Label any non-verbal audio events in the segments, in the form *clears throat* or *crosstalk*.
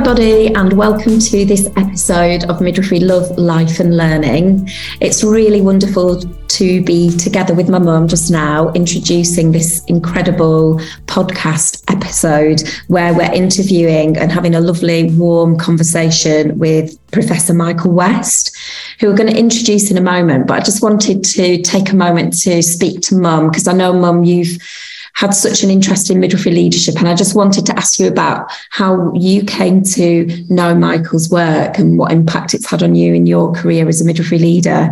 Everybody, and welcome to this episode of Midwifery Love, Life and Learning. It's really wonderful to be together with my mum just now, introducing this incredible podcast episode where we're interviewing and having a lovely, warm conversation with Professor Michael West, who we're going to introduce in a moment. But I just wanted to take a moment to speak to mum because I know, mum, you've had such an interest in midwifery leadership. And I just wanted to ask you about how you came to know Michael's work and what impact it's had on you in your career as a midwifery leader.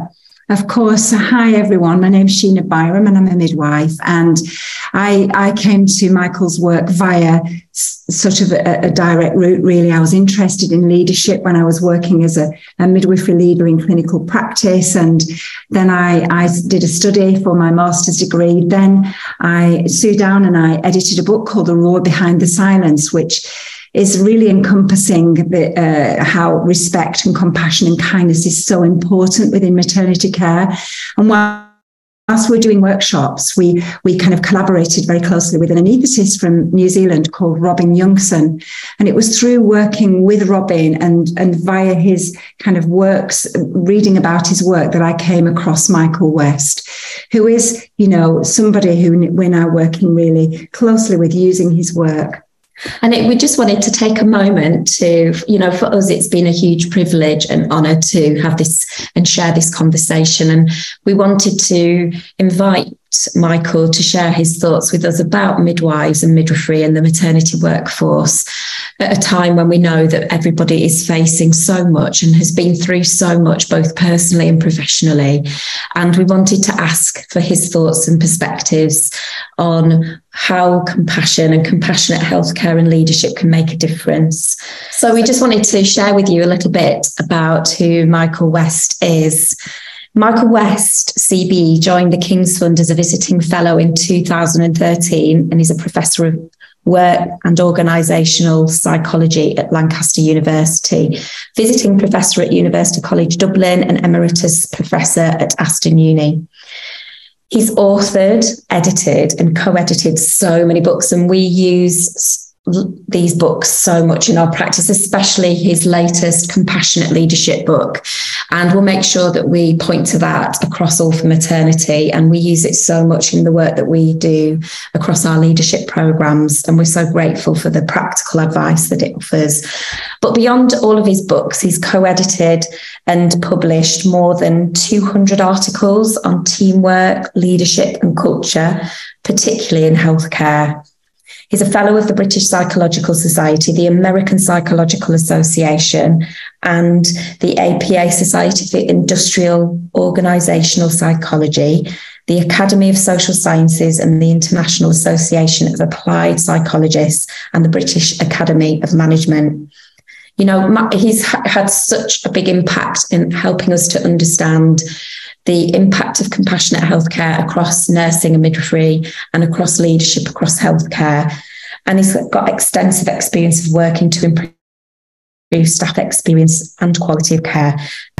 Of course. Hi, everyone. My name is Sheena Byrom and I'm a midwife. And I, I came to Michael's work via sort of a, a, direct route, really. I was interested in leadership when I was working as a, a midwifery leader in clinical practice. And then I, I did a study for my master's degree. Then I sat down and I edited a book called The Roar Behind the Silence, which is really encompassing the, uh, how respect and compassion and kindness is so important within maternity care. And while whilst we're doing workshops, we we kind of collaborated very closely with an anaesthetist from New Zealand called Robin Youngson. And it was through working with Robin and, and via his kind of works, reading about his work that I came across Michael West, who is, you know, somebody who we're now working really closely with using his work and it, we just wanted to take a moment to, you know, for us, it's been a huge privilege and honour to have this and share this conversation. And we wanted to invite Michael to share his thoughts with us about midwives and midwifery and the maternity workforce at a time when we know that everybody is facing so much and has been through so much, both personally and professionally. And we wanted to ask for his thoughts and perspectives on how compassion and compassionate healthcare and leadership can make a difference. So we just wanted to share with you a little bit about who Michael West is. Michael West, CBE, joined the King's Fund as a visiting fellow in 2013 and is a professor of work and organisational psychology at Lancaster University, visiting professor at University College Dublin and emeritus professor at Aston Uni. He's authored, edited, and co edited so many books, and we use these books so much in our practice, especially his latest compassionate leadership book. And we'll make sure that we point to that across all for maternity. And we use it so much in the work that we do across our leadership programs. And we're so grateful for the practical advice that it offers. But beyond all of his books, he's co edited and published more than 200 articles on teamwork, leadership, and culture, particularly in healthcare. He's a fellow of the British Psychological Society, the American Psychological Association, and the APA Society for Industrial Organizational Psychology, the Academy of Social Sciences, and the International Association of Applied Psychologists, and the British Academy of Management. You know, he's had such a big impact in helping us to understand the impact of compassionate healthcare across nursing and midwifery and across leadership across healthcare. And he's got extensive experience of working to improve staff experience and quality of care,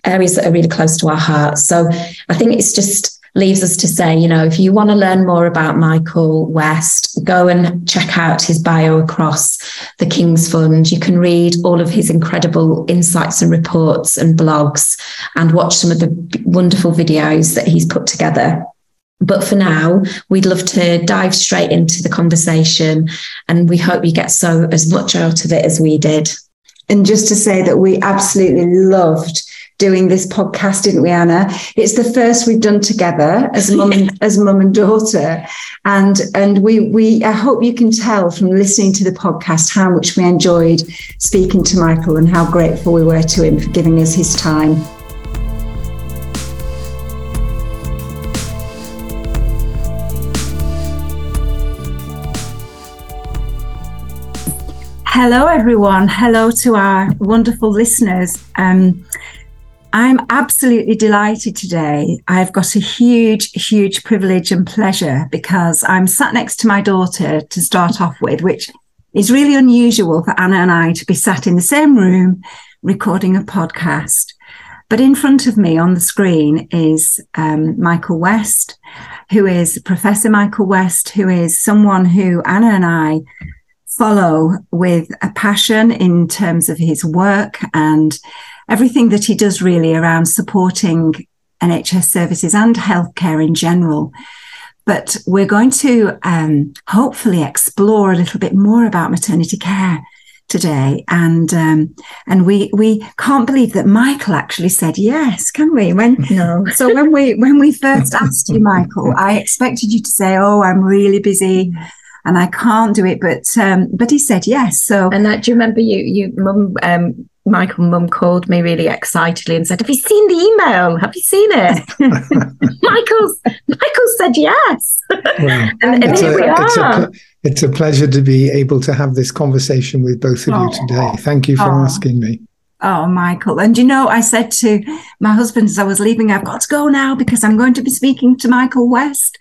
areas that are really close to our hearts. So I think it's just leaves us to say, you know, if you want to learn more about Michael West, go and check out his bio across the King's Fund. You can read all of his incredible insights and reports and blogs and watch some of the wonderful videos that he's put together. But for now, we'd love to dive straight into the conversation and we hope you get so as much out of it as we did. And just to say that we absolutely loved doing this podcast, didn't we, Anna? It's the first we've done together as mum and *laughs* as mum and daughter, and and we we I hope you can tell from listening to the podcast how much we enjoyed speaking to Michael and how grateful we were to him for giving us his time. Hello, everyone. Hello to our wonderful listeners. Um, I'm absolutely delighted today. I've got a huge, huge privilege and pleasure because I'm sat next to my daughter to start off with, which is really unusual for Anna and I to be sat in the same room recording a podcast. But in front of me on the screen is um, Michael West, who is Professor Michael West, who is someone who Anna and I follow with a passion in terms of his work and everything that he does really around supporting NHS services and healthcare in general. But we're going to um, hopefully explore a little bit more about maternity care today, and um, and we we can't believe that Michael actually said yes, can we? When no. *laughs* so when we when we first asked you, Michael, I expected you to say, "Oh, I'm really busy." And I can't do it, but um, but he said yes. So and that, do you remember you you mum um, Michael mum called me really excitedly and said, "Have you seen the email? Have you seen it?" *laughs* Michael's Michael said yes, well, *laughs* and, and here a, we are. It's a, it's a, pleasure to be able to have this conversation with both of oh. you today. Thank you for oh. asking me. Oh, Michael. And you know, I said to my husband as I was leaving, I've got to go now because I'm going to be speaking to Michael West.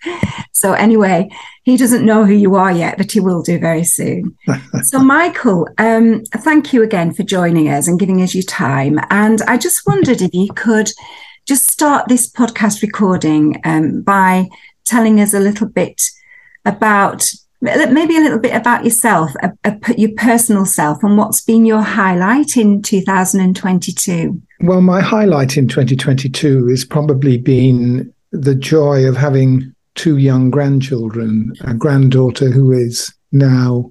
So, anyway, he doesn't know who you are yet, but he will do very soon. so, *laughs* Michael, um, thank you again for joining us and giving us your time. And I just wondered if you could just start this podcast recording um, by telling us a little bit about maybe a little bit about yourself, a, a, your personal self, and what's been your highlight in 2022? Well, my highlight in 2022 has probably been the joy of having two young grandchildren, a granddaughter who is now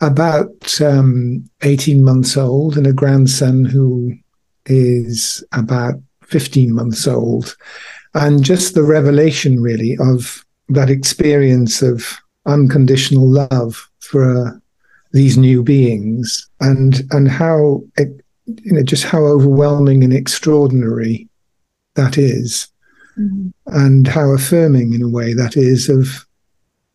about um, 18 months old, and a grandson who is about 15 months old. And just the revelation, really, of that experience of unconditional love for uh, these new beings and and how it, you know just how overwhelming and extraordinary that is mm-hmm. and how affirming in a way that is of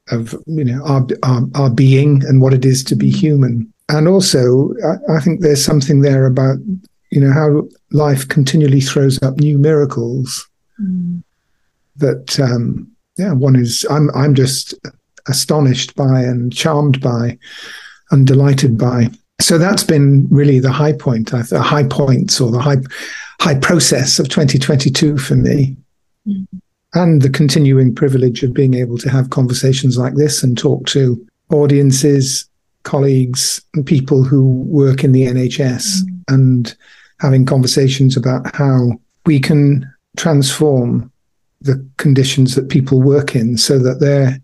of you know our, our, our being and what it is to be mm-hmm. human and also I, I think there's something there about you know how life continually throws up new miracles mm. that um yeah one is i'm i'm just astonished by and charmed by and delighted by. So that's been really the high point, the high points or the high high process of 2022 for me. Mm-hmm. And the continuing privilege of being able to have conversations like this and talk to audiences, colleagues, and people who work in the NHS mm-hmm. and having conversations about how we can transform the conditions that people work in so that they're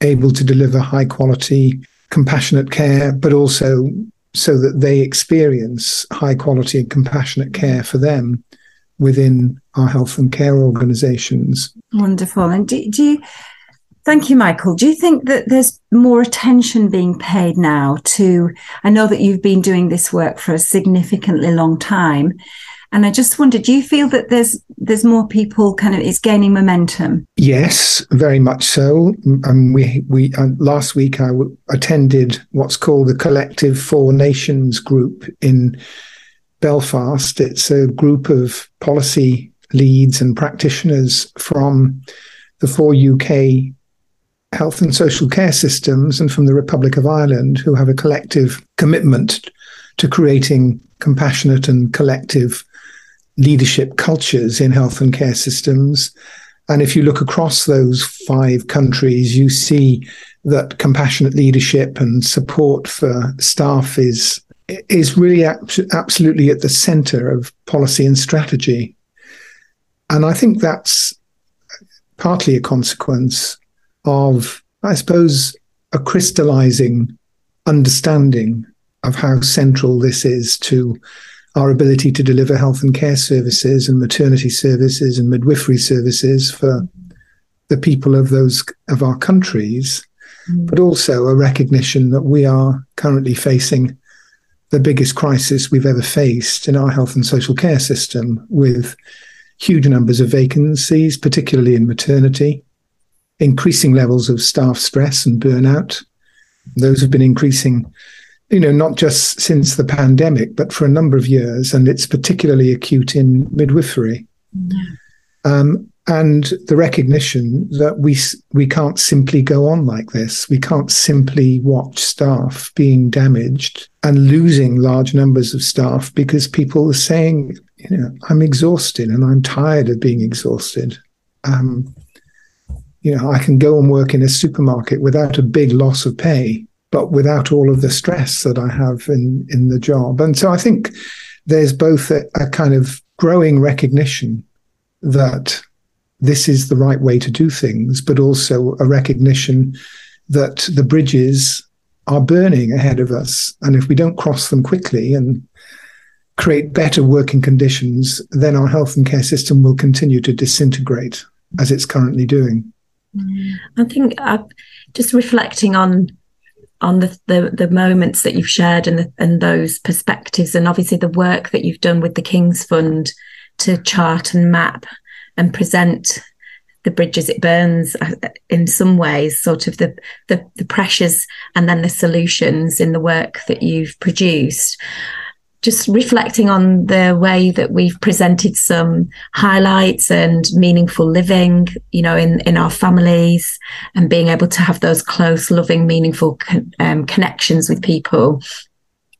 able to deliver high quality, compassionate care, but also so that they experience high quality and compassionate care for them within our health and care organizations. Wonderful. And do, do you, thank you, Michael. Do you think that there's more attention being paid now to? I know that you've been doing this work for a significantly long time. And I just wondered, do you feel that there's there's more people kind of it's gaining momentum? Yes, very much so. Um, we we uh, last week I w- attended what's called the Collective Four Nations group in Belfast. It's a group of policy leads and practitioners from the four UK health and social care systems and from the Republic of Ireland who have a collective commitment to creating compassionate and collective leadership cultures in health and care systems. And if you look across those five countries, you see that compassionate leadership and support for staff is is really absolutely at the center of policy and strategy. And I think that's partly a consequence of, I suppose, a crystallizing understanding of how central this is to our ability to deliver health and care services and maternity services and midwifery services for the people of those of our countries, mm. but also a recognition that we are currently facing the biggest crisis we've ever faced in our health and social care system with huge numbers of vacancies, particularly in maternity, increasing levels of staff stress and burnout. Those have been increasing you know, not just since the pandemic, but for a number of years, and it's particularly acute in midwifery. Um, and the recognition that we we can't simply go on like this. We can't simply watch staff being damaged and losing large numbers of staff because people are saying, you know, I'm exhausted and I'm tired of being exhausted. Um, you know, I can go and work in a supermarket without a big loss of pay but without all of the stress that I have in, in the job. And so I think there's both a, a kind of growing recognition that this is the right way to do things, but also a recognition that the bridges are burning ahead of us. And if we don't cross them quickly and create better working conditions, then our health and care system will continue to disintegrate as it's currently doing. I think uh, just reflecting on on the, the, the moments that you've shared and the, and those perspectives, and obviously the work that you've done with the King's Fund to chart and map and present the bridges it burns uh, in some ways sort of the, the the pressures and then the solutions in the work that you've produced just reflecting on the way that we've presented some highlights and meaningful living, you know, in, in our families and being able to have those close, loving, meaningful con- um, connections with people.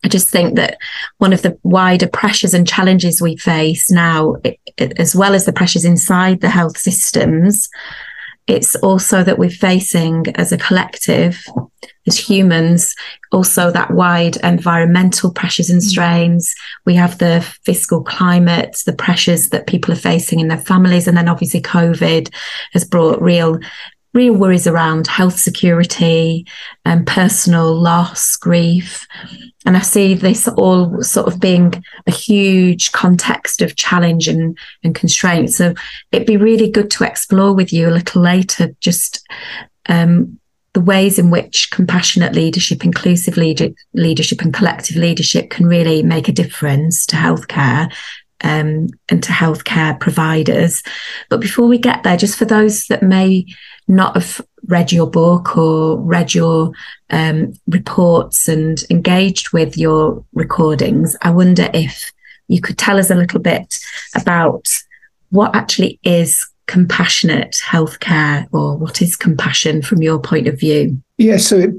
I just think that one of the wider pressures and challenges we face now, it, it, as well as the pressures inside the health systems, it's also that we're facing as a collective, as humans, also that wide environmental pressures and mm. strains. We have the fiscal climate, the pressures that people are facing in their families. And then obviously COVID has brought real real worries around health security and personal loss, grief. And I see this all sort of being a huge context of challenge and, and constraint. So it'd be really good to explore with you a little later just um, the ways in which compassionate leadership, inclusive leader, leadership, and collective leadership can really make a difference to healthcare um, and to healthcare providers. But before we get there, just for those that may not have read your book or read your um, reports and engaged with your recordings, I wonder if you could tell us a little bit about what actually is compassionate healthcare or what is compassion from your point of view? Yeah, so it,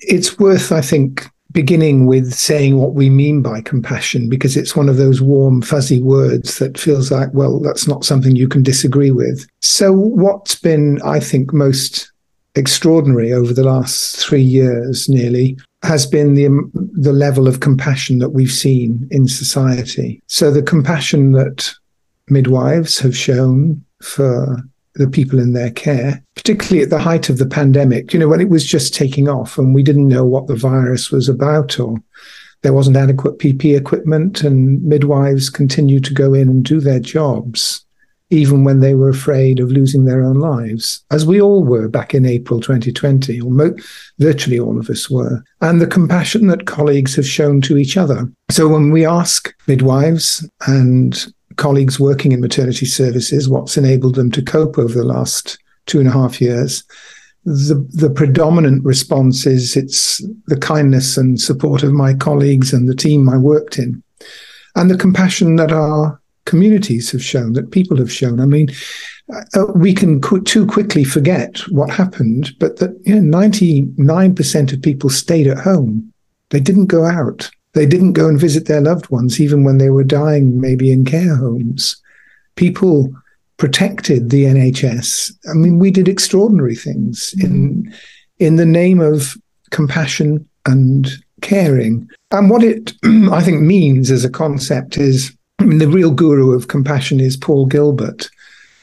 it's worth, I think, beginning with saying what we mean by compassion because it's one of those warm, fuzzy words that feels like, well, that's not something you can disagree with. So, what's been, I think, most extraordinary over the last three years nearly has been the um, the level of compassion that we've seen in society. So the compassion that midwives have shown for the people in their care, particularly at the height of the pandemic, you know, when it was just taking off and we didn't know what the virus was about or there wasn't adequate PP equipment and midwives continued to go in and do their jobs, even when they were afraid of losing their own lives, as we all were back in April 2020, or mo- virtually all of us were, and the compassion that colleagues have shown to each other. So when we ask midwives and colleagues working in maternity services, what's enabled them to cope over the last two and a half years. The, the predominant response is it's the kindness and support of my colleagues and the team I worked in, and the compassion that our communities have shown, that people have shown. I mean, uh, we can qu- too quickly forget what happened, but that you know, 99% of people stayed at home. They didn't go out. They didn't go and visit their loved ones, even when they were dying, maybe in care homes. People protected the NHS. I mean, we did extraordinary things in in the name of compassion and caring. And what it, *clears throat* I think, means as a concept is I mean, the real guru of compassion is Paul Gilbert,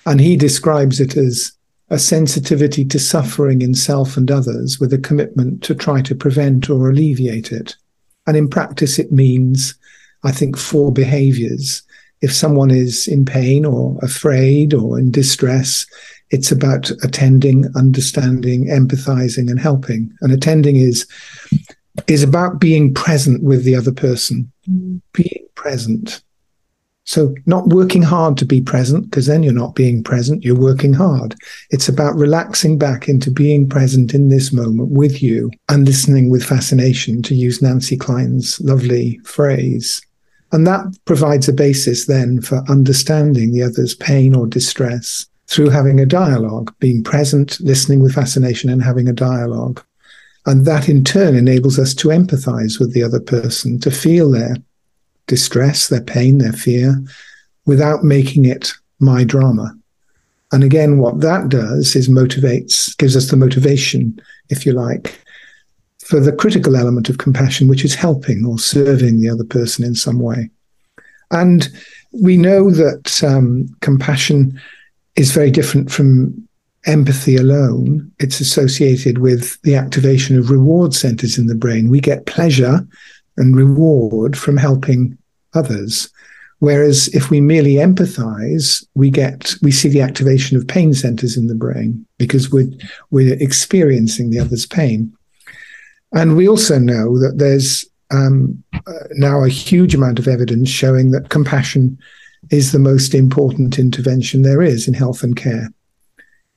and he describes it as a sensitivity to suffering in self and others with a commitment to try to prevent or alleviate it. And in practice, it means, I think, four behaviors. If someone is in pain or afraid or in distress, it's about attending, understanding, empathizing, and helping. And attending is is about being present with the other person, mm. being present. So, not working hard to be present, because then you're not being present, you're working hard. It's about relaxing back into being present in this moment with you and listening with fascination, to use Nancy Kline's lovely phrase. And that provides a basis then for understanding the other's pain or distress through having a dialogue, being present, listening with fascination, and having a dialogue. And that in turn enables us to empathize with the other person, to feel their distress, their pain, their fear, without making it my drama. And again, what that does is motivates, gives us the motivation, if you like, for the critical element of compassion, which is helping or serving the other person in some way. And we know that um, compassion is very different from empathy alone. It's associated with the activation of reward centers in the brain. We get pleasure and reward from helping others. Whereas if we merely empathize, we get we see the activation of pain centers in the brain because we're we're experiencing the other's pain. And we also know that there's um, uh, now a huge amount of evidence showing that compassion is the most important intervention there is in health and care.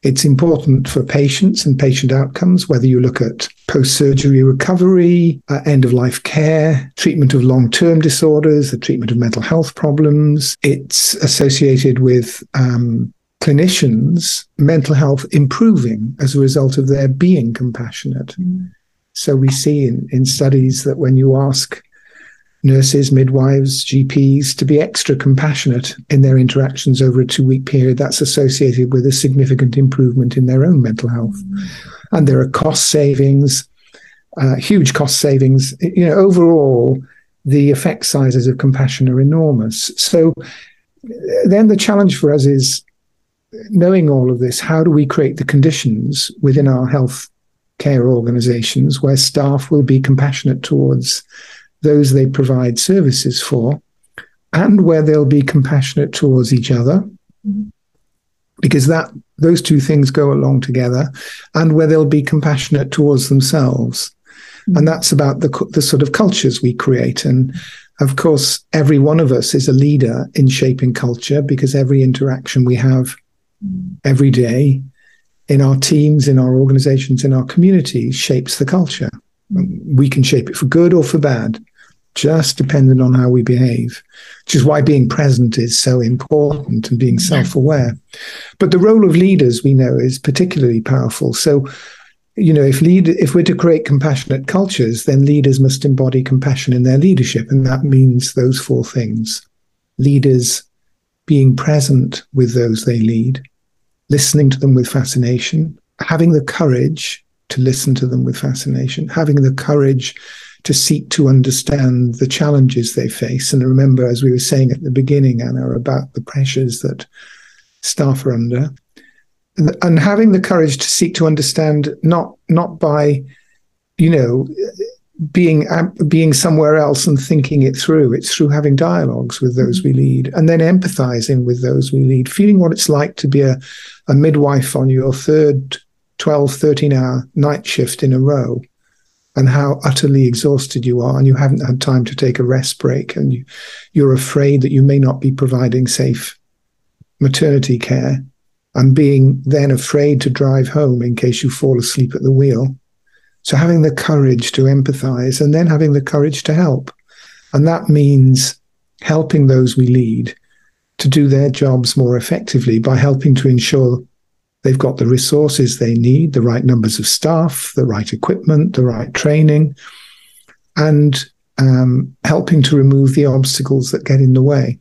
It's important for patients and patient outcomes, whether you look at post surgery recovery, uh, end of life care, treatment of long term disorders, the treatment of mental health problems. It's associated with um, clinicians' mental health improving as a result of their being compassionate. Mm. So we see in, in studies that when you ask nurses, midwives, GPs to be extra compassionate in their interactions over a two week period, that's associated with a significant improvement in their own mental health. And there are cost savings, uh, huge cost savings. You know, overall, the effect sizes of compassion are enormous. So then the challenge for us is knowing all of this, how do we create the conditions within our health care organizations where staff will be compassionate towards those they provide services for, and where they'll be compassionate towards each other, mm-hmm. Because that those two things go along together, and where they'll be compassionate towards themselves. Mm-hmm. And that's about the the sort of cultures we create. And of course, every one of us is a leader in shaping culture because every interaction we have mm-hmm. every day in our teams, in our organizations, in our communities shapes the culture. We can shape it for good or for bad just dependent on how we behave, which is why being present is so important and being self aware. But the role of leaders, we know, is particularly powerful. So, you know, if lead, if we're to create compassionate cultures, then leaders must embody compassion in their leadership. And that means those four things leaders being present with those they lead, listening to them with fascination, having the courage to listen to them with fascination, having the courage to seek to understand the challenges they face. And remember, as we were saying at the beginning, Anna, about the pressures that staff are under, and having the courage to seek to understand not not by, you know, being being somewhere else and thinking it through. It's through having dialogues with those we lead, and then empathizing with those we lead, feeling what it's like to be a, a midwife on your third 12, 13 hour night shift in a row and how utterly exhausted you are and you haven't had time to take a rest break and you, you're afraid that you may not be providing safe maternity care and being then afraid to drive home in case you fall asleep at the wheel. So having the courage to empathize and then having the courage to help. And that means helping those we lead to do their jobs more effectively by helping to ensure They've got the resources they need, the right numbers of staff, the right equipment, the right training, and um, helping to remove the obstacles that get in the way.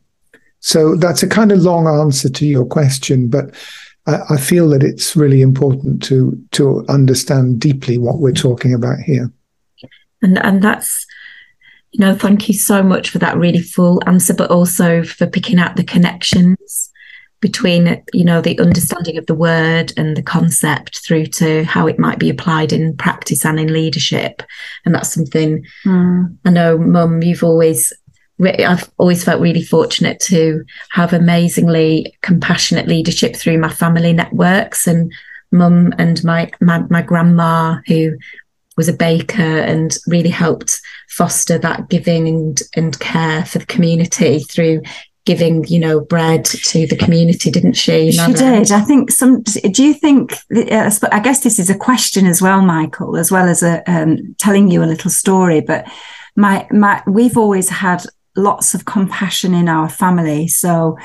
So that's a kind of long answer to your question, but I, I feel that it's really important to to understand deeply what we're talking about here. And and that's you know, thank you so much for that really full answer, but also for picking out the connections between you know the understanding of the word and the concept through to how it might be applied in practice and in leadership and that's something mm. i know mum you've always I've always felt really fortunate to have amazingly compassionate leadership through my family networks and mum and my, my my grandma who was a baker and really helped foster that giving and, and care for the community through giving, you know, bread to the community, didn't she? She did. I think some. Do you think? Uh, I guess this is a question as well, Michael, as well as a um, telling you a little story. But my my, we've always had lots of compassion in our family, so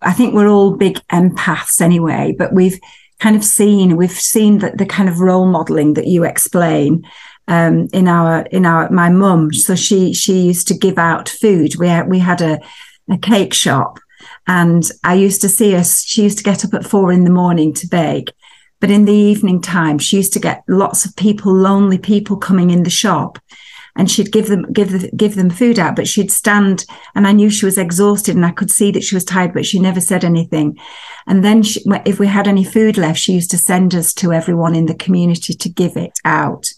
I think we're all big empaths anyway. But we've kind of seen we've seen that the kind of role modeling that you explain um, in our in our my mum. So she she used to give out food. We had, we had a a cake shop. And I used to see her, she used to get up at four in the morning to bake. But in the evening time, she used to get lots of people, lonely people coming in the shop and she'd give them give the, give them food out but she'd stand and i knew she was exhausted and i could see that she was tired but she never said anything and then she, if we had any food left she used to send us to everyone in the community to give it out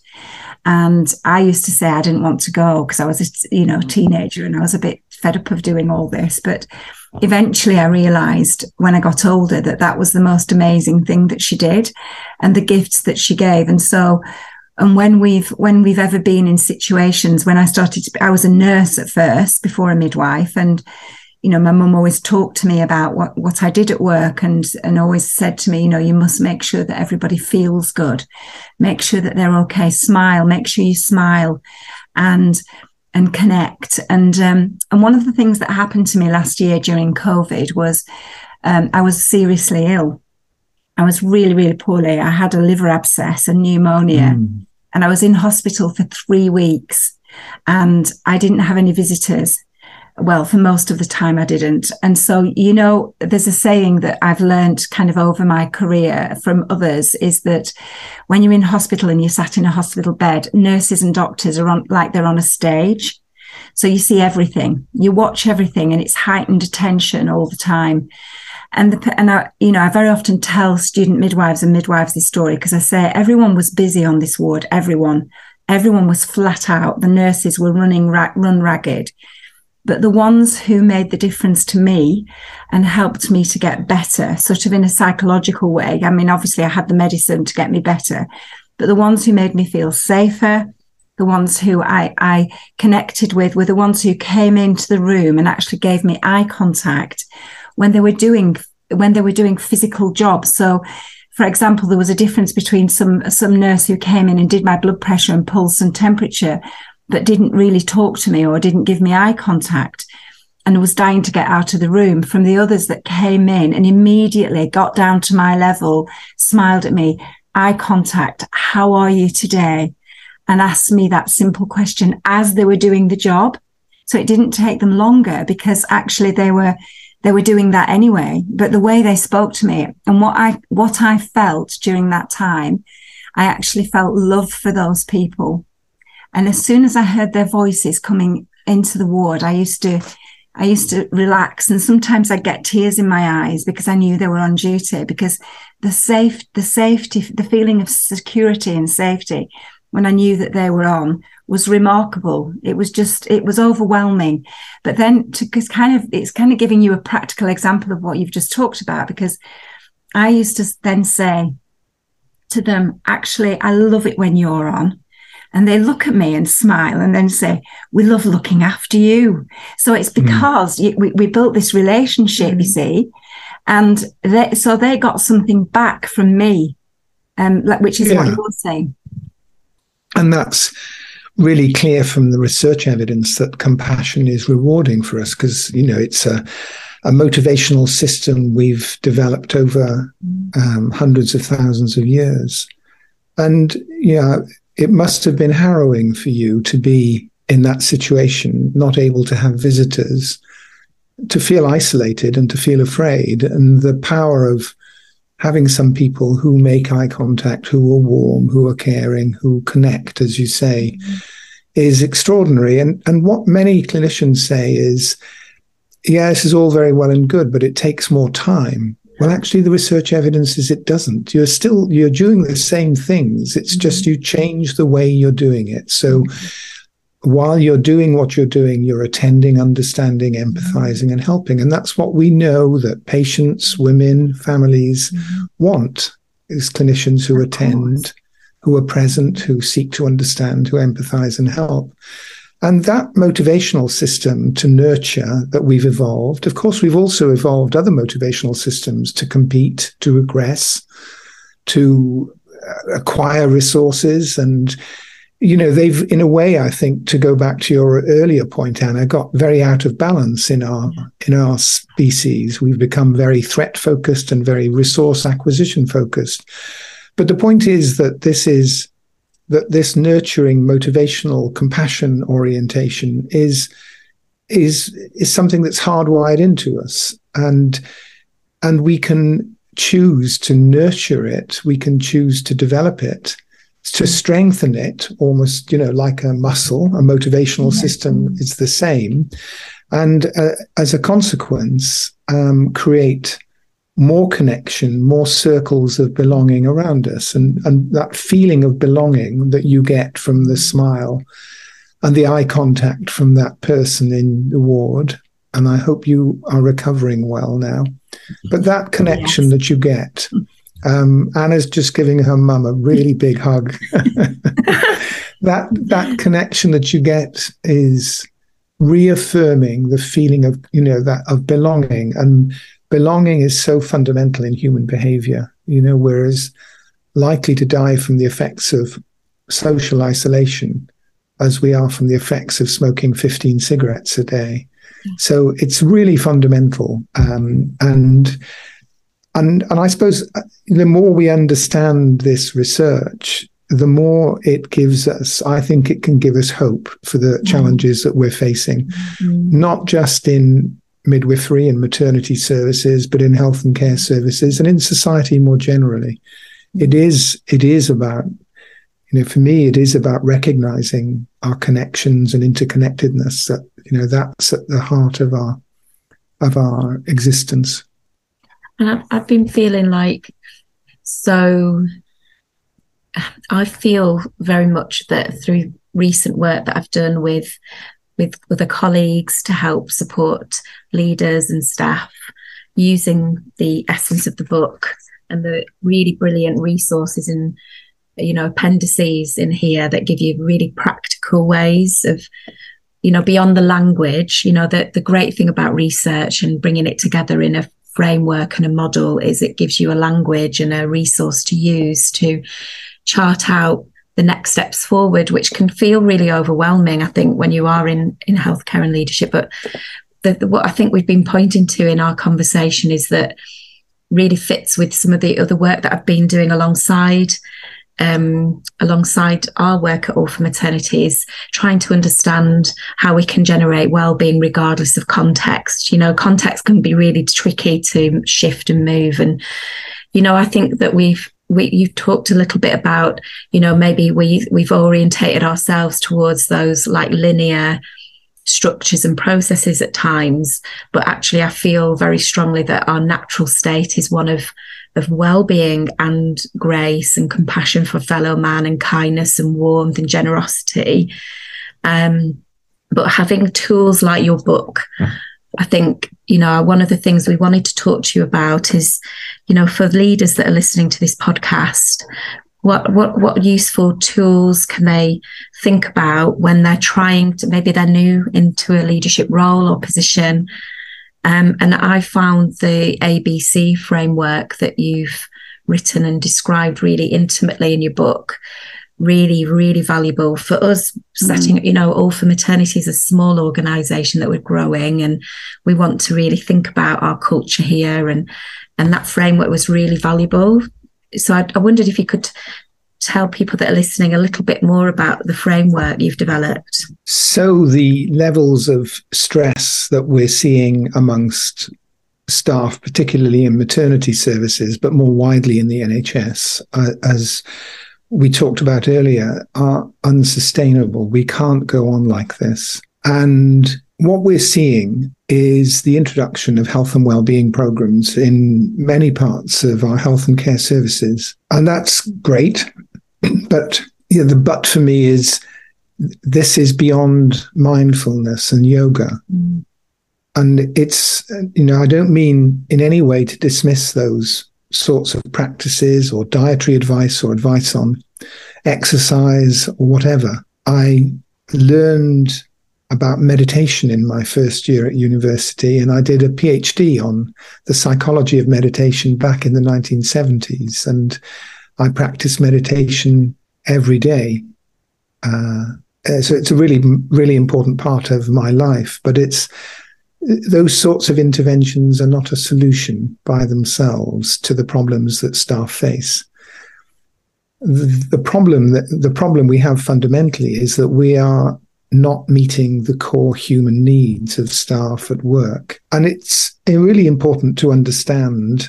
and i used to say i didn't want to go because i was a you know mm. teenager and i was a bit fed up of doing all this. But eventually I realized when I got older that that was the most amazing thing that she did and the gifts that she gave. And so, and when we've, when we've ever been in situations when I started to, I was a nurse at first before a midwife and, you know, my mum always talked to me about what, what I did at work and, and always said to me, you know, you must make sure that everybody feels good, make sure that they're okay, smile, make sure you smile. And and connect. And um, and one of the things that happened to me last year during COVID was um, I was seriously ill. I was really, really poorly. I had a liver abscess and pneumonia, mm. and I was in hospital for three weeks. And I didn't have any visitors well, for most of the time I didn't. And so, you know, there's a saying that I've learned kind of over my career from others is that when you're in hospital and you're sat in a hospital bed, nurses and doctors are on like they're on a stage. So you see everything, you watch everything, and it's heightened attention all the time. And the, and I, you know, I very often tell student midwives and midwives this story because I say everyone was busy on this ward. Everyone, everyone was flat out. The nurses were running ra- run ragged but the ones who made the difference to me and helped me to get better, sort of in a psychological way. I mean, obviously, I had the medicine to get me better, but the ones who made me feel safer, the ones who I, I connected with, were the ones who came into the room and actually gave me eye contact when they were doing when they were doing physical jobs. So, for example, there was a difference between some some nurse who came in and did my blood pressure and pulse and temperature but didn't really talk to me or didn't give me eye contact and was dying to get out of the room from the others that came in and immediately got down to my level, smiled at me, eye contact, how are you today? And asked me that simple question as they were doing the job. So it didn't take them longer because actually they were they were doing that anyway. But the way they spoke to me and what I what I felt during that time, I actually felt love for those people and as soon as I heard their voices coming into the ward, I used to, I used to relax and sometimes I'd get tears in my eyes because I knew they were on duty because the safe, the safety, the feeling of security and safety when I knew that they were on was remarkable. It was just, it was overwhelming. But then to, cause kind of, it's kind of giving you a practical example of what you've just talked about because I used to then say to them, actually, I love it when you're on and they look at me and smile and then say, We love looking after you. So it's hmm. because mm. we, we built this relationship, mm. you hmm. see. And they, so they got something back from me, um, which is yeah. what you're saying. And that's really clear from the research evidence that compassion is rewarding for us because, you know, it's a, a motivational system we've developed over um, hundreds of thousands of years. And, yeah, it must have been harrowing for you to be in that situation, not able to have visitors, to feel isolated and to feel afraid. And the power of having some people who make eye contact, who are warm, who are caring, who connect, as you say, mm-hmm. is extraordinary. And, and what many clinicians say is, yeah, this is all very well and good, but it takes more time. Well, actually, the research evidence is it doesn't. You're still you're doing the same things. It's mm-hmm. just you change the way you're doing it. So mm-hmm. while you're doing what you're doing, you're attending, understanding, empathizing, and helping. And that's what we know that patients, women, families mm-hmm. want is clinicians who attend, who are present, who seek to understand, who empathize and help. And that motivational system to nurture that we've evolved, of course, we've also evolved other motivational systems to compete, to regress, to uh, acquire resources. And, you know, they've, in a way, I think, to go back to your earlier point, Anna, got very out of balance in our, in our species. We've become very threat focused and very resource acquisition focused. But the point is that this is that this nurturing, motivational, compassion orientation is is is something that's hardwired into us, and and we can choose to nurture it, we can choose to develop it, to strengthen it, almost, you know, like a muscle, a motivational system is the same. And uh, as a consequence, um, create more connection, more circles of belonging around us. And, and that feeling of belonging that you get from the smile and the eye contact from that person in the ward. And I hope you are recovering well now. But that connection yes. that you get, um, Anna's just giving her mum a really big hug. *laughs* that that connection that you get is reaffirming the feeling of you know that of belonging and belonging is so fundamental in human behavior you know whereas likely to die from the effects of social isolation as we are from the effects of smoking 15 cigarettes a day so it's really fundamental um, and and and i suppose uh, the more we understand this research the more it gives us, I think it can give us hope for the mm. challenges that we're facing, mm. not just in midwifery and maternity services, but in health and care services and in society more generally. Mm. It is it is about, you know, for me, it is about recognizing our connections and interconnectedness. That you know, that's at the heart of our of our existence. And I've been feeling like so I feel very much that through recent work that I've done with with other colleagues to help support leaders and staff using the essence of the book and the really brilliant resources and you know appendices in here that give you really practical ways of you know beyond the language you know the, the great thing about research and bringing it together in a framework and a model is it gives you a language and a resource to use to chart out the next steps forward, which can feel really overwhelming, I think, when you are in, in healthcare and leadership. But the, the, what I think we've been pointing to in our conversation is that really fits with some of the other work that I've been doing alongside um, alongside our work at All for Maternity is trying to understand how we can generate well-being regardless of context. You know, context can be really tricky to shift and move, and you know, I think that we've we, you've talked a little bit about, you know, maybe we we've orientated ourselves towards those like linear structures and processes at times, but actually, I feel very strongly that our natural state is one of of well-being and grace and compassion for fellow man and kindness and warmth and generosity. Um, but having tools like your book I think, you know, one of the things we wanted to talk to you about is, you know, for leaders that are listening to this podcast, what what what useful tools can they think about when they're trying to maybe they're new into a leadership role or position? Um, and i found the abc framework that you've written and described really intimately in your book really, really valuable for us setting, mm. you know, all for maternity is a small organization that we're growing and we want to really think about our culture here and and that framework was really valuable. So I, I wondered if you could tell people that are listening a little bit more about the framework you've developed. So the levels of stress that we're seeing amongst staff, particularly in maternity services, but more widely in the NHS, uh, as we talked about earlier are unsustainable. We can't go on like this. And what we're seeing is the introduction of health and well-being programs in many parts of our health and care services. And that's great. *clears throat* But you know, the but for me is this is beyond mindfulness and yoga. Mm. And it's, you know, I don't mean in any way to dismiss those sorts of practices or dietary advice or advice on exercise or whatever. I learned about meditation in my first year at university, and I did a PhD on the psychology of meditation back in the 1970s. And I practice meditation every day. Uh, so it's a really, really important part of my life, but it's those sorts of interventions are not a solution by themselves to the problems that staff face. The, problem that the problem we have fundamentally is that we are not meeting the core human needs of staff at work. And it's really important to understand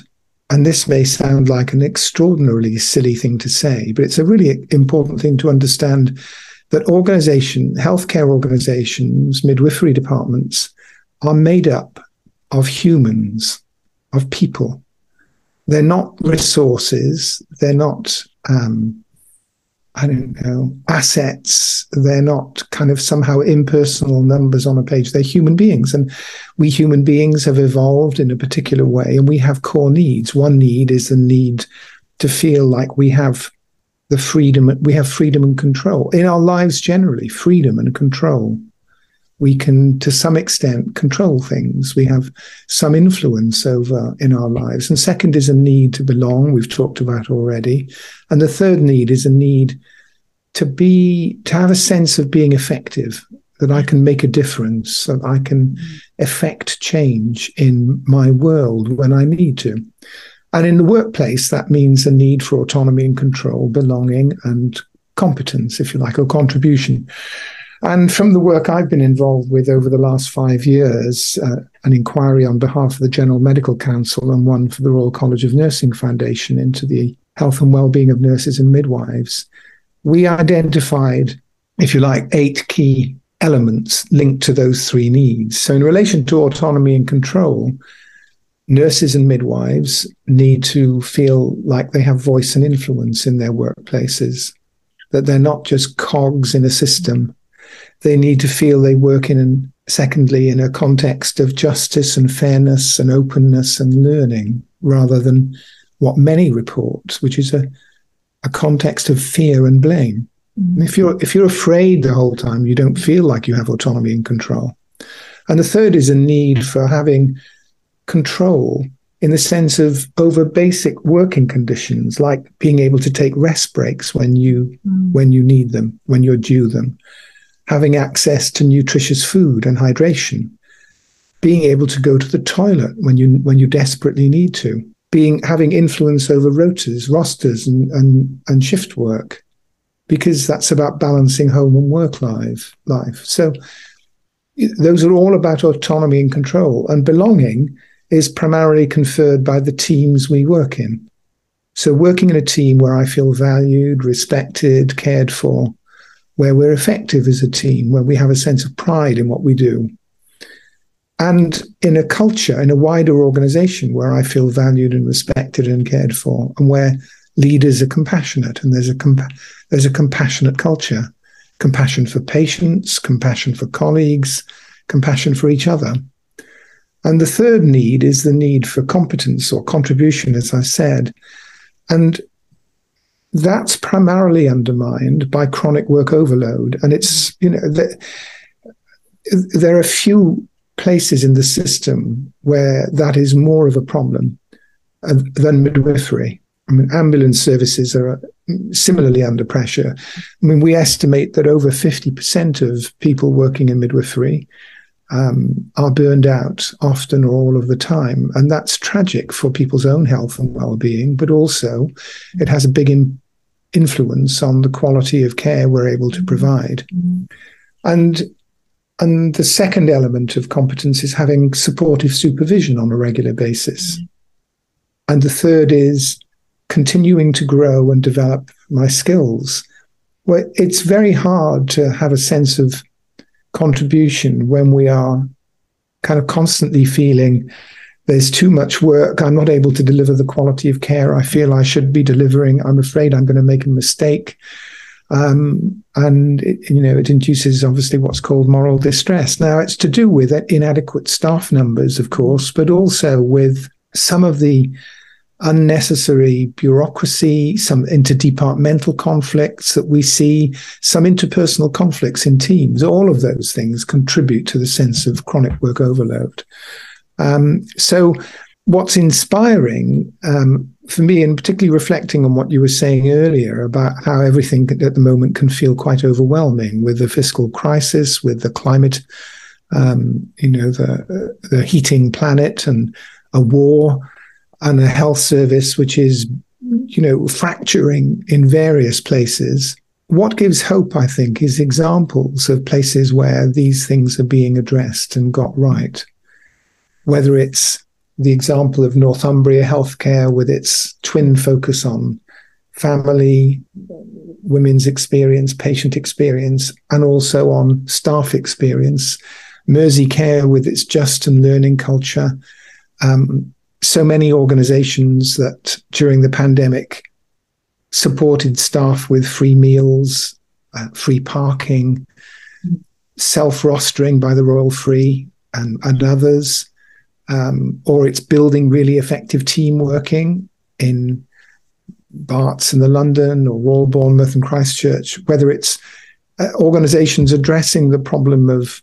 and this may sound like an extraordinarily silly thing to say, but it's a really important thing to understand that organization, healthcare organizations, midwifery departments are made up of humans, of people. They're not resources. They're not um, I don't know, assets. They're not kind of somehow impersonal numbers on a page. They're human beings. And we human beings have evolved in a particular way and we have core needs. One need is the need to feel like we have the freedom, we have freedom and control in our lives generally, freedom and control. We can, to some extent, control things. We have some influence over in our lives. And second is a need to belong, we've talked about already. And the third need is a need to be to have a sense of being effective that I can make a difference, that I can effect change in my world when I need to. And in the workplace, that means a need for autonomy and control, belonging and competence, if you like, or contribution. And from the work I've been involved with over the last five years, uh, an inquiry on behalf of the General Medical Council and one for the Royal College of Nursing Foundation into the health and well-being of nurses and midwives, we identified, if you like, eight key elements linked to those three needs. So, in relation to autonomy and control, nurses and midwives need to feel like they have voice and influence in their workplaces, that they're not just cogs in a system. They need to feel they work in, secondly, in a context of justice and fairness and openness and learning rather than what many report, which is a, a context of fear and blame. Mm-hmm. If you're if you're afraid the whole time, you don't feel like you have autonomy and control. And the third is a need for having control in the sense of over basic working conditions, like being able to take rest breaks when you mm. when you need them, when you're due them, having access to nutritious food and hydration, being able to go to the toilet when you when you desperately need to, being having influence over rotas, rosters, and, and, and shift work, because that's about balancing home and work life. Life. So those are all about autonomy and control, and belonging is primarily conferred by the teams we work in. So working in a team where I feel valued, respected, cared for, where we're effective as a team, where we have a sense of pride in what we do, and in a culture, in a wider organization where I feel valued and respected and cared for, and where leaders are compassionate and there's a compa- there's a compassionate culture, compassion for patients, compassion for colleagues, compassion for each other. And the third need is the need for competence or contribution, as I said. And that's primarily undermined by chronic work overload. And it's, you know, the, there are few places in the system where that is more of a problem uh, than midwifery. I mean, ambulance services are similarly under pressure. I mean, we estimate that over 50% of people working in midwifery um, are burned out often or all of the time. And that's tragic for people's own health and well being, but also it has a big in- influence on the quality of care we're able to provide. Mm-hmm. And and the second element of competence is having supportive supervision on a regular basis. Mm-hmm. And the third is continuing to grow and develop my skills. Well, it's very hard to have a sense of contribution when we are kind of constantly feeling there's too much work. I'm not able to deliver the quality of care I feel I should be delivering. I'm afraid I'm going to make a mistake. Um, and it, you know it induces obviously what's called moral distress. Now it's to do with inadequate staff numbers, of course, but also with some of the unnecessary bureaucracy, some interdepartmental conflicts that we see, some interpersonal conflicts in teams. All of those things contribute to the sense of chronic work overload. Um, so, what's inspiring um, for me, and particularly reflecting on what you were saying earlier about how everything at the moment can feel quite overwhelming with the fiscal crisis, with the climate, um, you know, the the heating planet, and a war and a health service which is, you know, fracturing in various places. What gives hope, I think, is examples of places where these things are being addressed and got right. Whether it's the example of Northumbria Healthcare with its twin focus on family, women's experience, patient experience, and also on staff experience. Mersey Care with its just and learning culture. Um, so many organizations that during the pandemic supported staff with free meals, uh, free parking, self rostering by the Royal Free and, and others, um, or it's building really effective team working in Barts in the London or Royal Bournemouth and Christchurch, whether it's uh, organizations addressing the problem of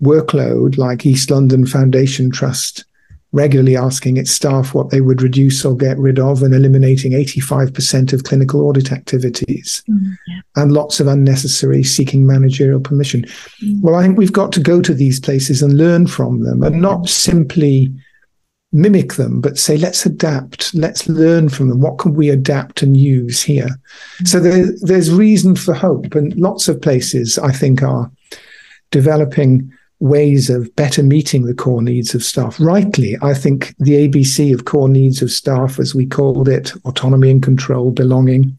workload like East London Foundation Trust regularly asking its staff what they would reduce or get rid of and eliminating 85% of clinical audit activities mm, yeah. and lots of unnecessary seeking managerial permission. Mm. Well, I think we've got to go to these places and learn from them and not simply mimic them, but say, let's adapt, let's learn from them. What can we adapt and use here? Mm. So there, there's reason for hope. And lots of places, I think, are developing ways of better meeting the core needs of staff. Rightly, I think the ABC of core needs of staff, as we called it, autonomy and control, belonging,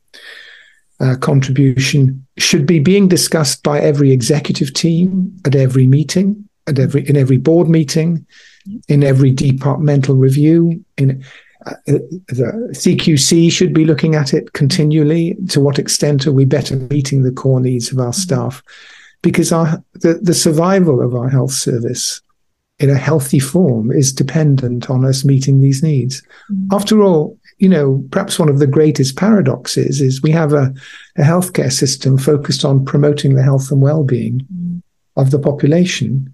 uh, contribution, should be being discussed by every executive team at every meeting, at every in every board meeting, in every departmental review. In uh, the CQC should be looking at it continually. To what extent are we better meeting the core needs of our staff? Because our the, the survival of our health service in a healthy form is dependent on us meeting these needs. Mm. After all, you know, perhaps one of the greatest paradoxes is we have a, a healthcare system focused on promoting the health and well-being mm. of the population,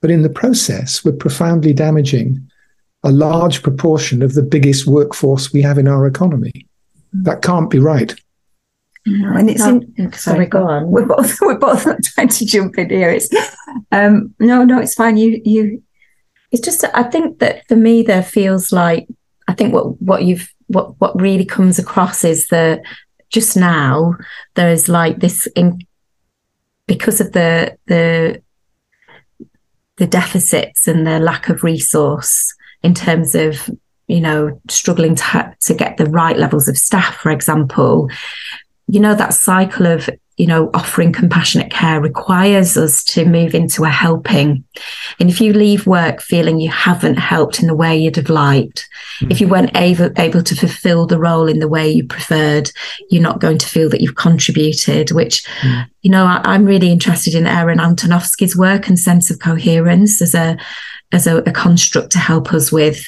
but in the process, we're profoundly damaging a large proportion of the biggest workforce we have in our economy. Mm. That can't be right. No, and it's in, sorry, sorry, go on. We're both we're both trying to jump in here. It's um, no, no, it's fine. You you. It's just I think that for me there feels like I think what what you've what what really comes across is that just now there is like this in because of the the the deficits and the lack of resource in terms of you know struggling to to get the right levels of staff for example you know, that cycle of, you know, offering compassionate care requires us to move into a helping. And if you leave work feeling you haven't helped in the way you'd have liked, mm. if you weren't able, able to fulfill the role in the way you preferred, you're not going to feel that you've contributed, which, mm. you know, I, am really interested in Aaron Antonovsky's work and sense of coherence as a, as a, a construct to help us with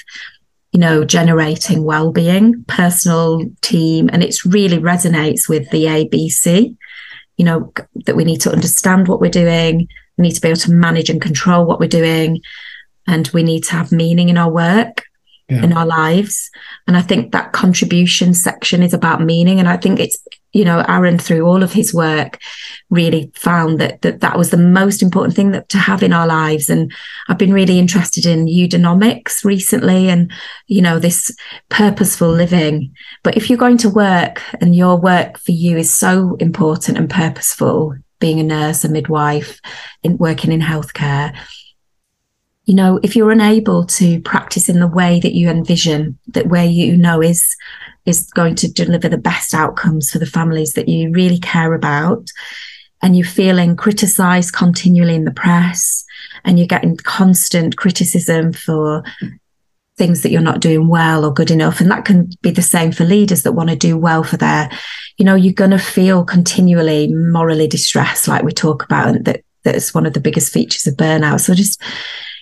you know, generating well-being, personal team, and it's really resonates with the ABC. You know, that we need to understand what we're doing, we need to be able to manage and control what we're doing, and we need to have meaning in our work, yeah. in our lives. And I think that contribution section is about meaning. And I think it's you know, Aaron, through all of his work, really found that that, that was the most important thing that to have in our lives. And I've been really interested in eudaimonics recently and, you know, this purposeful living. But if you're going to work and your work for you is so important and purposeful, being a nurse, a midwife, in working in healthcare, you know, if you're unable to practice in the way that you envision, that where you know is is going to deliver the best outcomes for the families that you really care about, and you're feeling criticized continually in the press, and you're getting constant criticism for things that you're not doing well or good enough. And that can be the same for leaders that want to do well for their, you know, you're going to feel continually morally distressed, like we talk about, and that that's one of the biggest features of burnout. So just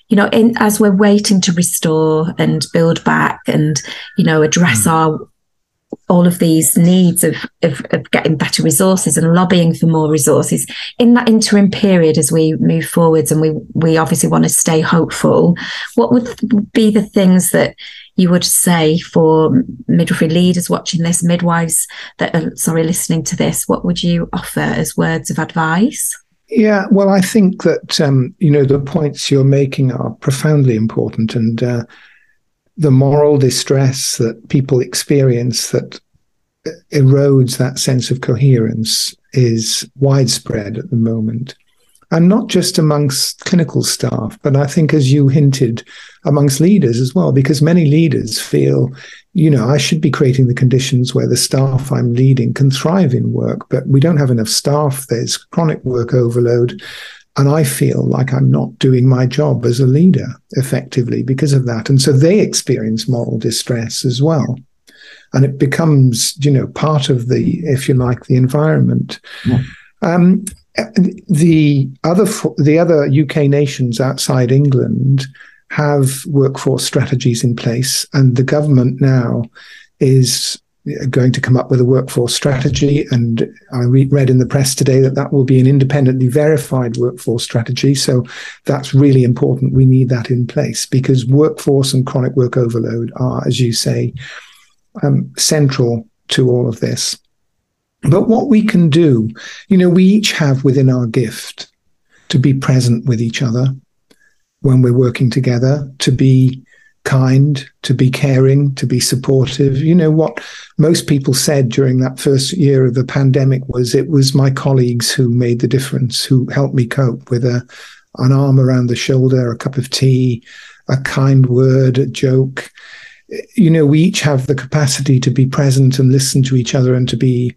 you know, in, as we're waiting to restore and build back and, you know, address mm. our all of these needs of, of, of, getting better resources and lobbying for more resources in that interim period as we move forwards and we we obviously want to stay hopeful. What would be the things that you would say for midwifery leaders watching this midwives that are sorry listening to this what would you offer as words of advice? Yeah, well, I think that um, you know the points you're making are profoundly important, and uh, the moral distress that people experience that erodes that sense of coherence is widespread at the moment. and not just amongst clinical staff, but I think, as you hinted, amongst leaders as well, because many leaders feel, you know, I should be creating the conditions where the staff I'm leading can thrive in work, but we don't have enough staff. There's chronic work overload. And I feel like I'm not doing my job as a leader effectively because of that. And so they experience moral distress as well. And it becomes, you know, part of the, if you like, the environment. Yeah. Um, the other the other UK nations outside England have workforce strategies in place, and the government now is going to come up with a workforce strategy. And I read in the press today that that will be an independently verified workforce strategy. So that's really important. We need that in place because workforce and chronic work overload are, as you say, um, central to all of this. But what we can do, you know, we each have within our gift to be present with each other when we're working together, to be kind, to be caring, to be supportive. You know, what most people said during that first year of the pandemic was it was my colleagues who made the difference, who helped me cope with a, an arm around the shoulder, a cup of tea, a kind word, a joke. You know, we each have the capacity to be present and listen to each other and to be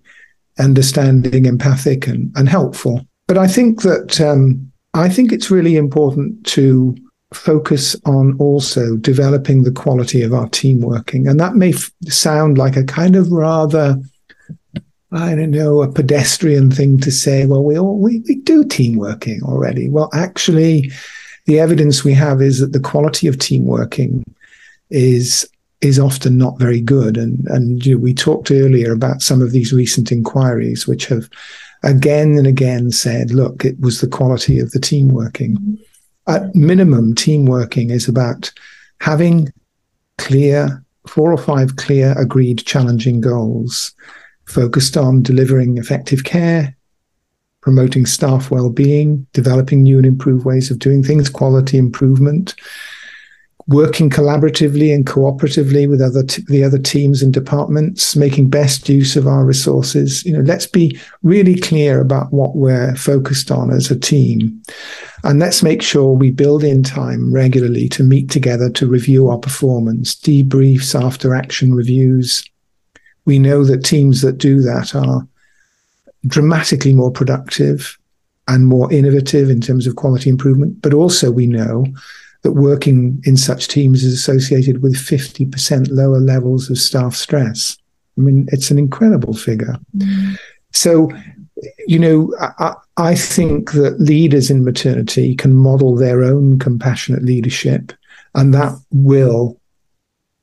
understanding, empathic, and, and helpful. But I think that um, I think it's really important to focus on also developing the quality of our team working, and that may f- sound like a kind of rather I don't know, a pedestrian thing to say, well, we all, we, we do team working already. Well, actually, the evidence we have is that the quality of team working is is often not very good. And, and you know, we talked earlier about some of these recent inquiries, which have again and again said, look, it was the quality of the team working. At minimum, team working is about having clear, four or five clear, agreed, challenging goals focused on delivering effective care, promoting staff well-being, developing new and improved ways of doing things, quality improvement, working collaboratively and cooperatively with other t- the other teams and departments, making best use of our resources. You know, let's be really clear about what we're focused on as a team, and let's make sure we build in time regularly to meet together to review our performance, debriefs after action reviews. We know that teams that do that are dramatically more productive and more innovative in terms of quality improvement, but also we know that working in such teams is associated with 50% lower levels of staff stress. I mean, it's an incredible figure. Mm. So, you know, I, I, think that leaders in maternity can model their own compassionate leadership, and that will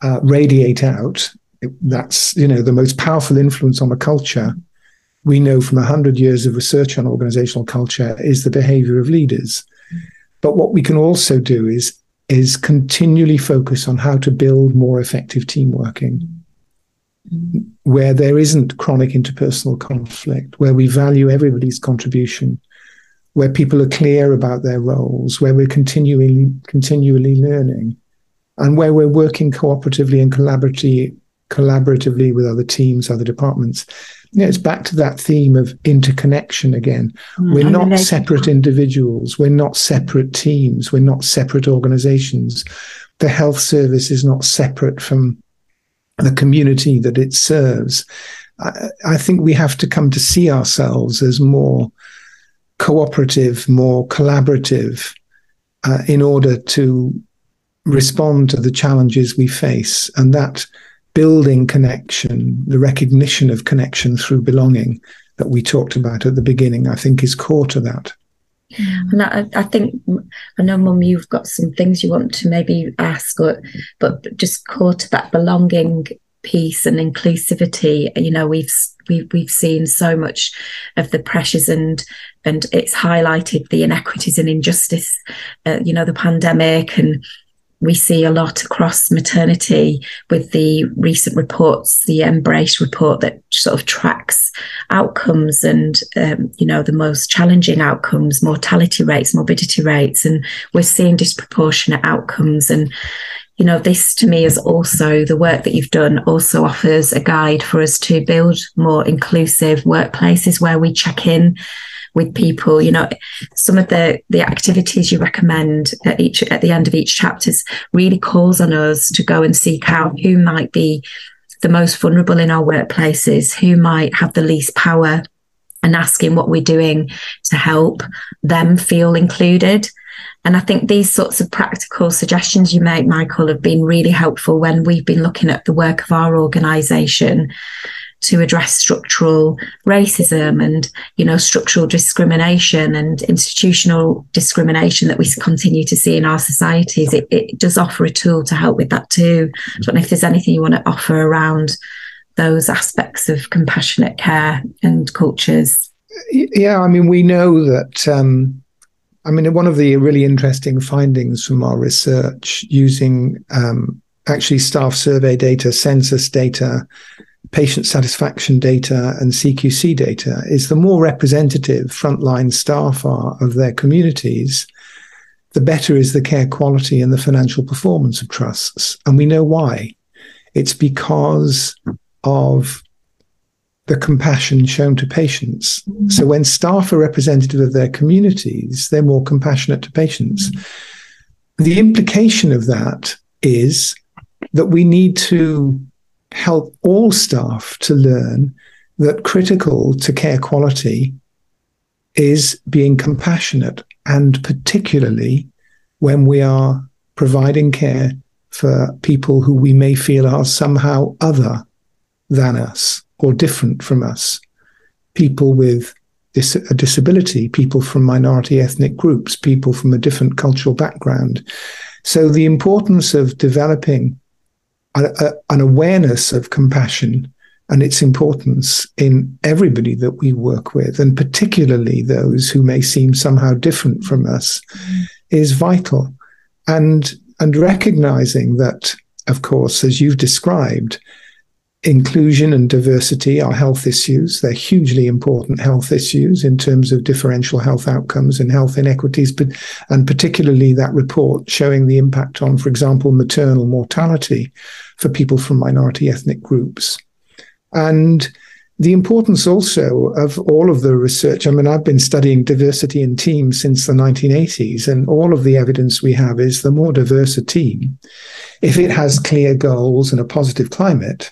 uh, radiate out. That's, you know, the most powerful influence on a culture we know from 100 years of research on organizational culture is the behavior of leaders. But what we can also do is is continually focus on how to build more effective team working where there isn't chronic interpersonal conflict, where we value everybody's contribution, where people are clear about their roles, where we're continually continually learning, and where we're working cooperatively and collaboratively collaboratively with other teams, other departments you know, it's back to that theme of interconnection again. Mm, we're not separate individuals. We're not separate teams. We're not separate organizations. The health service is not separate from the community that it serves. I, I think we have to come to see ourselves as more cooperative, more collaborative uh, in order to respond to the challenges we face. And that building connection, the recognition of connection through belonging that we talked about at the beginning, I think is core to that. And I, I think I know, Mum, you've got some things you want to maybe ask, or, but just core to that belonging piece and inclusivity. You know, we've we've we've seen so much of the pressures and and it's highlighted the inequities and injustice. Uh, you know, the pandemic and we see a lot across maternity with the recent reports, the MBRRACE report that sort of tracks outcomes and, um, you know, the most challenging outcomes, mortality rates, morbidity rates, and we're seeing disproportionate outcomes. And, you know, this to me is also the work that you've done also offers a guide for us to build more inclusive workplaces where we check in with people. You know, some of the the activities you recommend at each at the end of each chapters really calls on us to go and seek out who might be the most vulnerable in our workplaces, who might have the least power, and asking what we're doing to help them feel included. And I think these sorts of practical suggestions you make, Michael, have been really helpful when we've been looking at the work of our organisation to address structural racism and you know structural discrimination and institutional discrimination that we continue to see in our societies. It, it does offer a tool to help with that too. I don't know if there's anything you want to offer around those aspects of compassionate care and cultures. Yeah i mean we know that um, I mean, one of the really interesting findings from our research using um, actually staff survey data, census data, patient satisfaction data, and CQC data is the more representative frontline staff are of their communities, the better is the care quality and the financial performance of trusts. And we know why. It's because of the compassion shown to patients. So when staff are representative of their communities, they're more compassionate to patients. The implication of that is that we need to help all staff to learn that critical to care quality is being compassionate and particularly when we are providing care for people who we may feel are somehow other than us or different from us, people with dis- a disability, people from minority ethnic groups, people from a different cultural background. So the importance of developing a, a, an awareness of compassion and its importance in everybody that we work with, and particularly those who may seem somehow different from us, mm. is vital. And and recognizing that, of course, as you've described, inclusion and diversity are health issues. They're hugely important health issues in terms of differential health outcomes and health inequities, but, and particularly that report showing the impact on, for example, maternal mortality for people from minority ethnic groups. And the importance also of all of the research. I mean, I've been studying diversity in teams since the 1980s, and all of the evidence we have is the more diverse a team, if it has clear goals and a positive climate,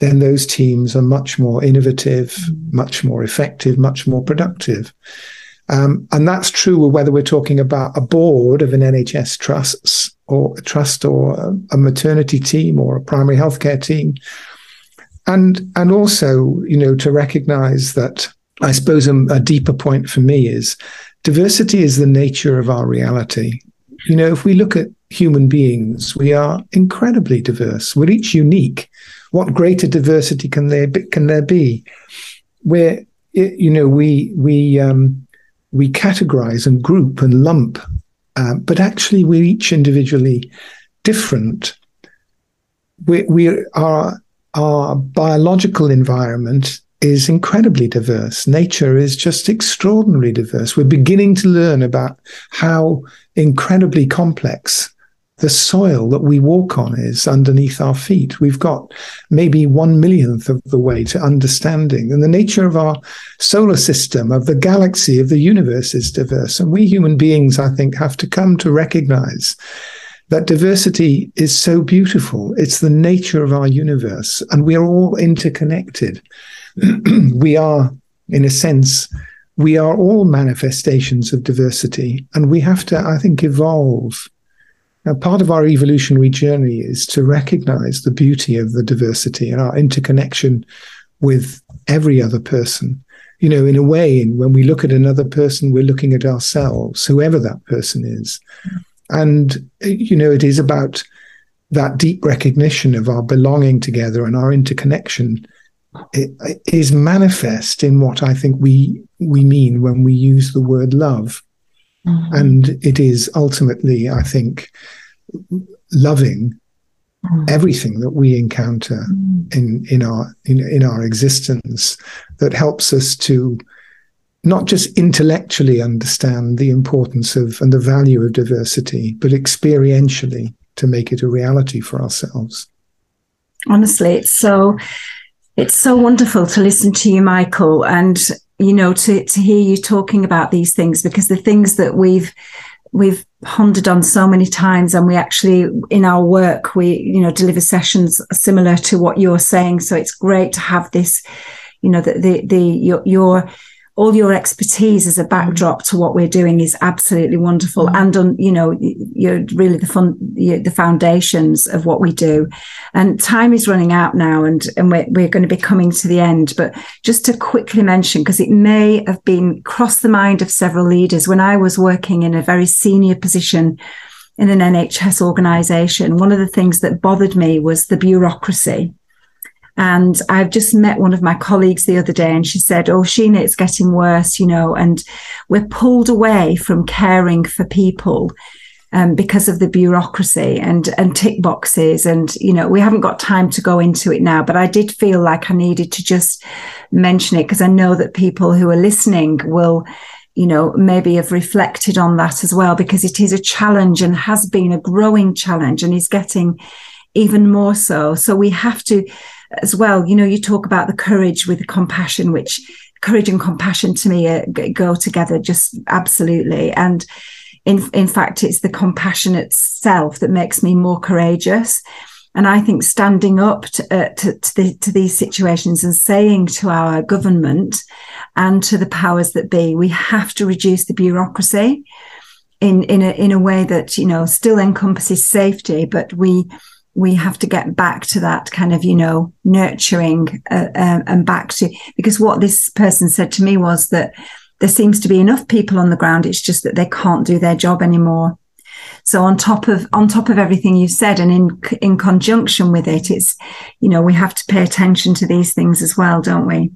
then those teams are much more innovative, mm. much more effective, much more productive. Um, and that's true whether we're talking about a board of an NHS trusts or a trust or a, a maternity team or a primary healthcare team. And, and also, you know, to recognize that I suppose a, a deeper point for me is diversity is the nature of our reality. You know, if we look at human beings, we are incredibly diverse. We're each unique what greater diversity can there be, can there be? Where you know we we um, we categorize and group and lump, uh, but actually we're each individually different. We we are our biological environment is incredibly diverse. Nature is just extraordinarily diverse. We're beginning to learn about how incredibly complex the soil that we walk on is underneath our feet. We've got maybe one millionth of the way to understanding. And the nature of our solar system, of the galaxy, of the universe is diverse. And we human beings, I think, have to come to recognize that diversity is so beautiful. It's the nature of our universe, and we are all interconnected. *clears throat* we are, in a sense, we are all manifestations of diversity, and we have to, I think, evolve now, part of our evolutionary journey is to recognize the beauty of the diversity and our interconnection with every other person. You know, in a way, when we look at another person, we're looking at ourselves, whoever that person is. And, you know, it is about that deep recognition of our belonging together and our interconnection it, it is manifest in what I think we we mean when we use the word love. Mm-hmm. And it is ultimately, I think, loving mm-hmm. everything that we encounter mm-hmm. in in our in, in our existence that helps us to not just intellectually understand the importance of and the value of diversity, but experientially to make it a reality for ourselves. Honestly, it's so it's so wonderful to listen to you, Michael, and you know, to, to hear you talking about these things because the things that we've, we've pondered on so many times and we actually in our work we you know deliver sessions similar to what you're saying. So it's great to have this you know the the, the your, your all your expertise as a backdrop to what we're doing is absolutely wonderful. Mm-hmm. and on you know you're really the fun the foundations of what we do. And time is running out now and and we're, we're going to be coming to the end. But just to quickly mention because it may have been crossed the mind of several leaders when i was working in a very senior position in an nhs organization one of the things that bothered me was the bureaucracy and I've just met one of my colleagues the other day and she said, Oh, Sheena, it's getting worse, you know, and we're pulled away from caring for people. Um, because of the bureaucracy and and tick boxes and you know we haven't got time to go into it now but i did feel like i needed to just mention it because i know that people who are listening will you know maybe have reflected on that as well because it is a challenge and has been a growing challenge and is getting even more so so we have to as well. You know, you talk about the courage with the compassion, which courage and compassion to me go together just absolutely. And in in fact, it's the compassion itself that makes me more courageous. And I think standing up to, uh, to, to, the, to, these situations and saying to our government and to the powers that be, we have to reduce the bureaucracy in, in, a, in a way that, you know, still encompasses safety, but we we have to get back to that kind of, you know, nurturing uh, uh, and back to, because what this person said to me was that there seems to be enough people on the ground. It's just that they can't do their job anymore. So on top of on top of everything you said, and in in conjunction with it, it's you know we have to pay attention to these things as well, don't we?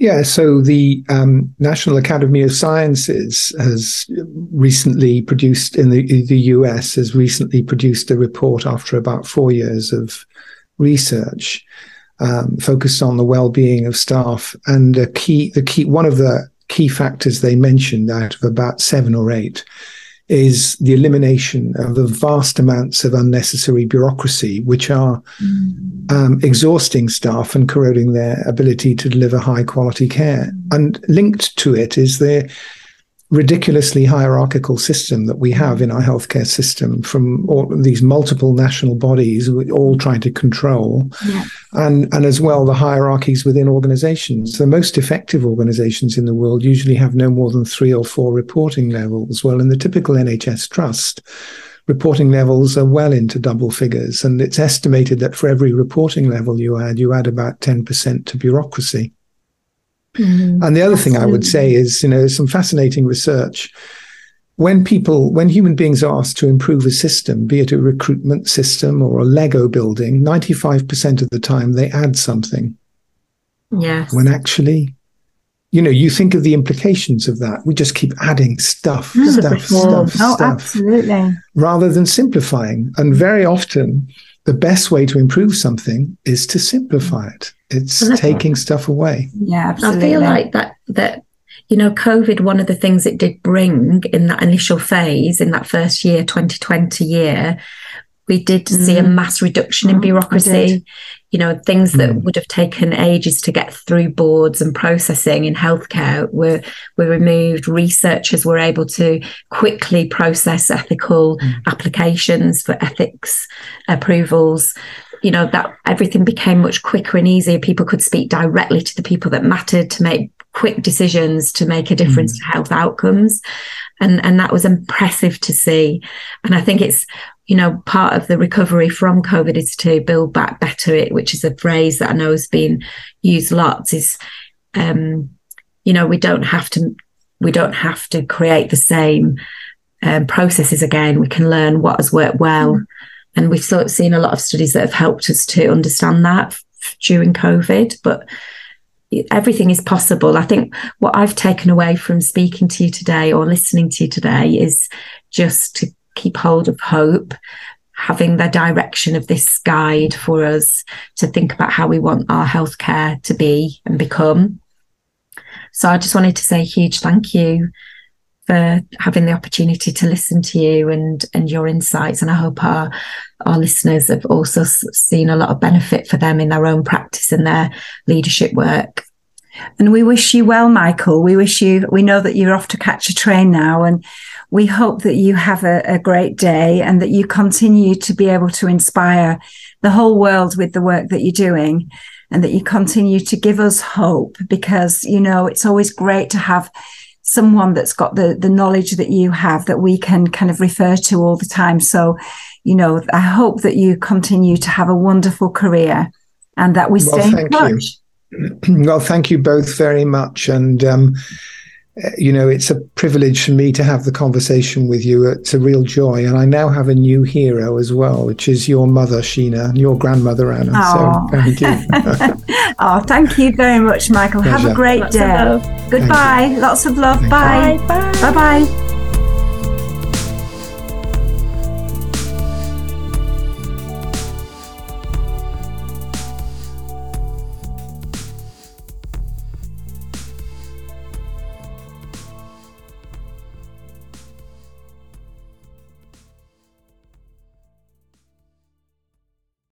Yeah, so the um, National Academy of Sciences has recently produced in the the US has recently produced a report after about four years of research um, focused on the well-being of staff. And a key the key one of the key factors they mentioned out of about seven or eight is the elimination of the vast amounts of unnecessary bureaucracy, which are mm. um, exhausting staff and corroding their ability to deliver high quality care. And linked to it is the ridiculously hierarchical system that we have in our healthcare system from all these multiple national bodies all trying to control. Yeah. and and as well the hierarchies within organizations. The most effective organizations in the world usually have no more than 3 or 4 reporting levels. Well in the typical NHS trust reporting levels are well into double figures and it's estimated that for every reporting level you add you add about 10% to bureaucracy Mm-hmm. And the other Absolutely. thing I would say is, you know, some fascinating research. When people, when human beings are asked to improve a system, be it a recruitment system or a Lego building, 95% of the time they add something. Yes. When actually, you know, you think of the implications of that. We just keep adding stuff, mm, stuff, stuff, oh, stuff. Absolutely. Rather than simplifying. And very often, the best way to improve something is to simplify it. It's taking stuff away. Yeah, absolutely. I feel like that that you know, COVID, one of the things it did bring in that initial phase, in that first year, 2020 year, we did mm. see a mm. mass reduction in mm, bureaucracy. You know, things that mm. would have taken ages to get through boards and processing in healthcare were were removed. Researchers were able to quickly process ethical mm. applications for ethics approvals you know that everything became much quicker and easier people could speak directly to the people that mattered to make quick decisions to make a difference mm. to health outcomes and and that was impressive to see and i think it's you know part of the recovery from covid is to build back better it which is a phrase that i know has been used lots is um you know we don't have to we don't have to create the same um, processes again we can learn what has worked well mm. And we've sort of seen a lot of studies that have helped us to understand that during COVID. But everything is possible. I think what I've taken away from speaking to you today or listening to you today is just to keep hold of hope, having the direction of this guide for us to think about how we want our healthcare to be and become. So I just wanted to say a huge thank you for having the opportunity to listen to you and and your insights. And I hope our our listeners have also seen a lot of benefit for them in their own practice and their leadership work. And we wish you well, Michael. We wish you, we know that you're off to catch a train now, and we hope that you have a, a great day and that you continue to be able to inspire the whole world with the work that you're doing and that you continue to give us hope because, you know, it's always great to have someone that's got the, the knowledge that you have that we can kind of refer to all the time. So, you know, I hope that you continue to have a wonderful career and that we well, stay in touch. You. *clears throat* Well, thank you both very much. And, um, you know, it's a privilege for me to have the conversation with you. It's a real joy. And I now have a new hero as well, which is your mother, Sheena, and your grandmother, Anna. Oh. So thank you. *laughs* oh, thank you very much, Michael. Pleasure. Have a great Lots day. Goodbye. Lots of love. Bye. Bye. Bye. Bye.